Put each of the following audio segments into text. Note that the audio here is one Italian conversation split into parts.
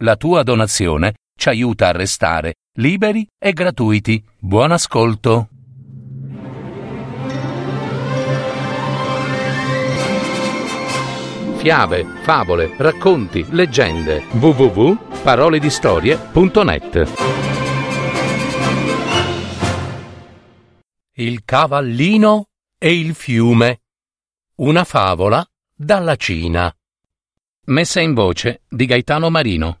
La tua donazione ci aiuta a restare liberi e gratuiti. Buon ascolto. Fiabe, favole, racconti, leggende. www.paroledistorie.net Il cavallino e il fiume. Una favola dalla Cina. Messa in voce di Gaetano Marino.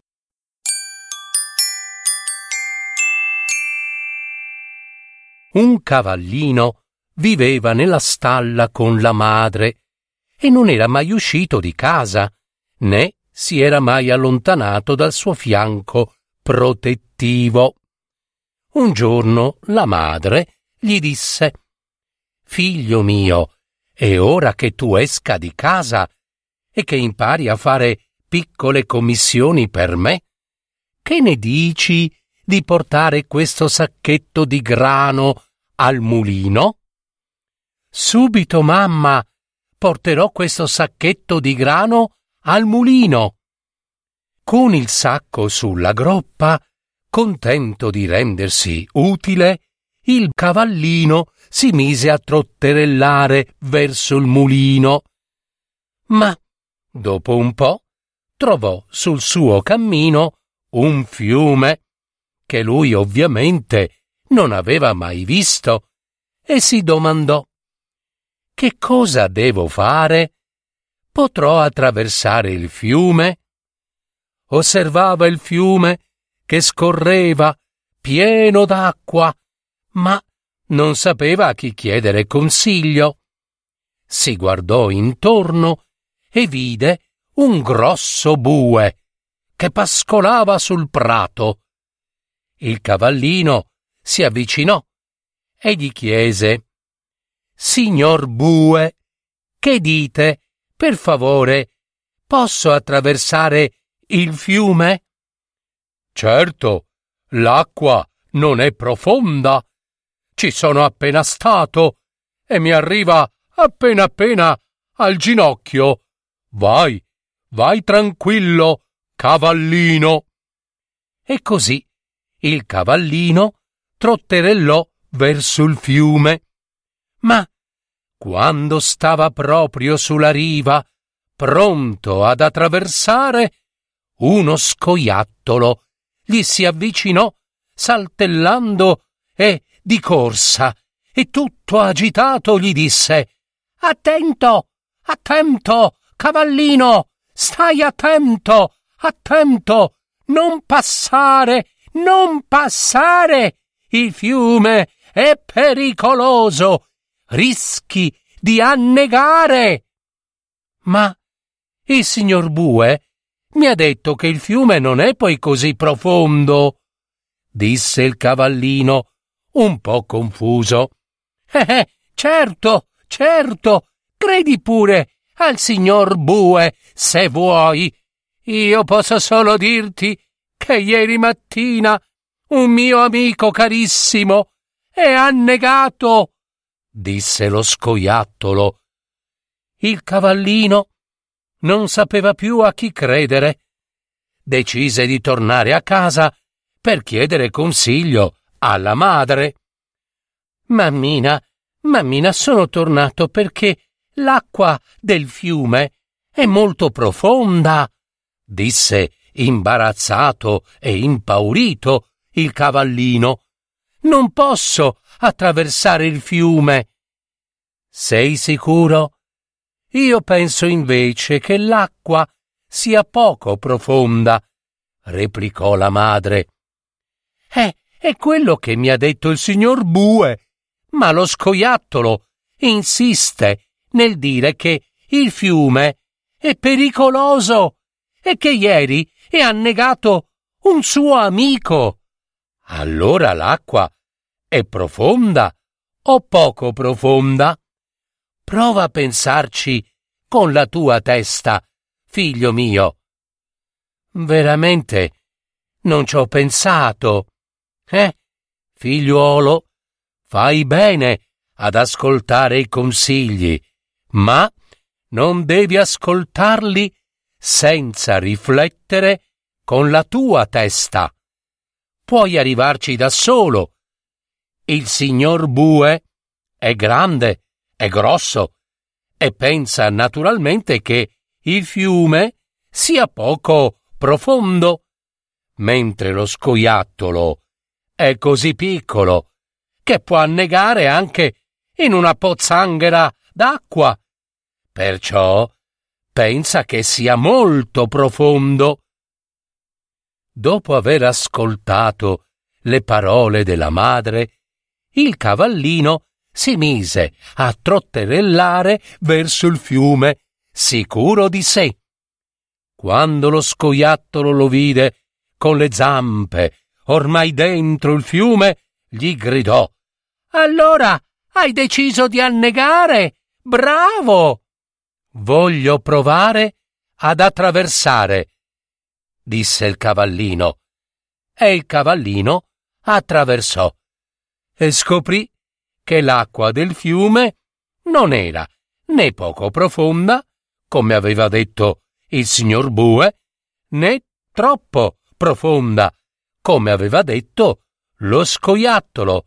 Un cavallino viveva nella stalla con la madre e non era mai uscito di casa, né si era mai allontanato dal suo fianco protettivo. Un giorno la madre gli disse Figlio mio, è ora che tu esca di casa e che impari a fare piccole commissioni per me. Che ne dici di portare questo sacchetto di grano al mulino? Subito, mamma, porterò questo sacchetto di grano al mulino. Con il sacco sulla groppa, contento di rendersi utile, il cavallino si mise a trotterellare verso il mulino. Ma, dopo un po', trovò sul suo cammino un fiume che lui ovviamente non aveva mai visto e si domandò Che cosa devo fare? Potrò attraversare il fiume? Osservava il fiume che scorreva pieno d'acqua, ma non sapeva a chi chiedere consiglio. Si guardò intorno e vide un grosso bue che pascolava sul prato. Il cavallino si avvicinò e gli chiese Signor Bue, che dite? Per favore, posso attraversare il fiume? Certo, l'acqua non è profonda. Ci sono appena stato e mi arriva appena appena al ginocchio. Vai, vai tranquillo, cavallino. E così il cavallino trotterellò verso il fiume. Ma quando stava proprio sulla riva, pronto ad attraversare, uno scoiattolo gli si avvicinò saltellando e di corsa e tutto agitato gli disse Attento, attento, cavallino, stai attento, attento, non passare, non passare. Il fiume è pericoloso, rischi di annegare. Ma il signor Bue mi ha detto che il fiume non è poi così profondo, disse il cavallino, un po' confuso. Eh, eh, certo, certo, credi pure al signor Bue, se vuoi. Io posso solo dirti che ieri mattina un mio amico carissimo è annegato, disse lo scoiattolo. Il cavallino non sapeva più a chi credere. Decise di tornare a casa per chiedere consiglio alla madre. Mammina, mammina, sono tornato perché l'acqua del fiume è molto profonda, disse imbarazzato e impaurito il cavallino. Non posso attraversare il fiume. Sei sicuro? Io penso invece che l'acqua sia poco profonda, replicò la madre. Eh, è quello che mi ha detto il signor Bue, ma lo scoiattolo insiste nel dire che il fiume è pericoloso e che ieri è annegato un suo amico. Allora l'acqua è profonda o poco profonda? Prova a pensarci con la tua testa, figlio mio. Veramente non ci ho pensato. Eh, figliuolo, fai bene ad ascoltare i consigli, ma non devi ascoltarli senza riflettere con la tua testa. Puoi arrivarci da solo. Il signor Bue è grande, è grosso e pensa naturalmente che il fiume sia poco profondo, mentre lo scoiattolo è così piccolo che può annegare anche in una pozzanghera d'acqua. Perciò pensa che sia molto profondo. Dopo aver ascoltato le parole della madre, il cavallino si mise a trotterellare verso il fiume, sicuro di sé. Quando lo scoiattolo lo vide con le zampe ormai dentro il fiume, gli gridò Allora hai deciso di annegare? Bravo! Voglio provare ad attraversare, disse il cavallino. E il cavallino attraversò e scoprì che l'acqua del fiume non era né poco profonda, come aveva detto il signor Bue, né troppo profonda, come aveva detto lo scoiattolo.